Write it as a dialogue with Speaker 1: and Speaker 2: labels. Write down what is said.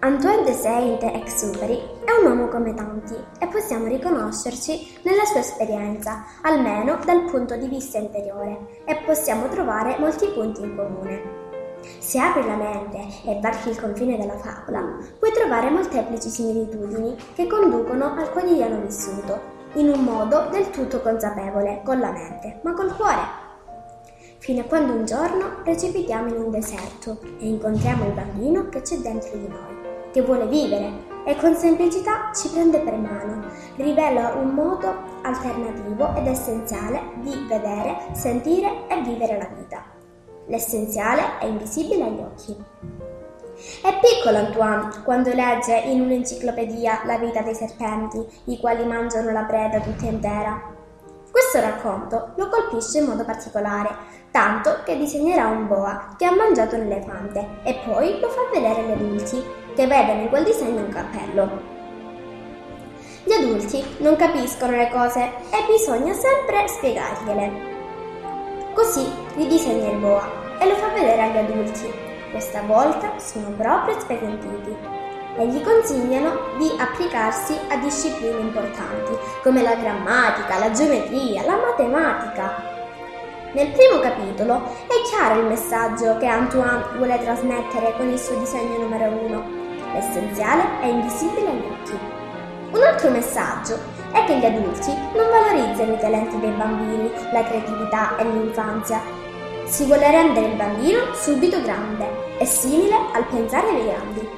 Speaker 1: Antoine de Saint-Exupéry è un uomo come tanti e possiamo riconoscerci nella sua esperienza, almeno dal punto di vista interiore, e possiamo trovare molti punti in comune. Se apri la mente e varchi il confine della favola, puoi trovare molteplici similitudini che conducono al quotidiano vissuto, in un modo del tutto consapevole, con la mente, ma col cuore. Fino a quando un giorno precipitiamo in un deserto e incontriamo il bambino che c'è dentro di noi, che vuole vivere e con semplicità ci prende per mano, rivela un modo alternativo ed essenziale di vedere, sentire e vivere la vita. L'essenziale è invisibile agli occhi. È piccolo Antoine quando legge in un'enciclopedia la vita dei serpenti, i quali mangiano la preda tutta intera. Questo racconto lo colpisce in modo particolare, tanto che disegnerà un boa che ha mangiato un elefante e poi lo fa vedere agli adulti, che vedono in quel disegno un cappello. Gli adulti non capiscono le cose e bisogna sempre spiegargliele. Così ridisegna il boa e lo fa vedere agli adulti. Questa volta sono proprio spaventiti e gli consigliano di applicarsi a discipline importanti come la grammatica, la geometria, la matematica. Nel primo capitolo è chiaro il messaggio che Antoine vuole trasmettere con il suo disegno numero uno. L'essenziale è invisibile agli occhi. Un altro messaggio è che gli adulti non valorizzano i talenti dei bambini, la creatività e l'infanzia. Si vuole rendere il bambino subito grande e simile al pensare dei grandi.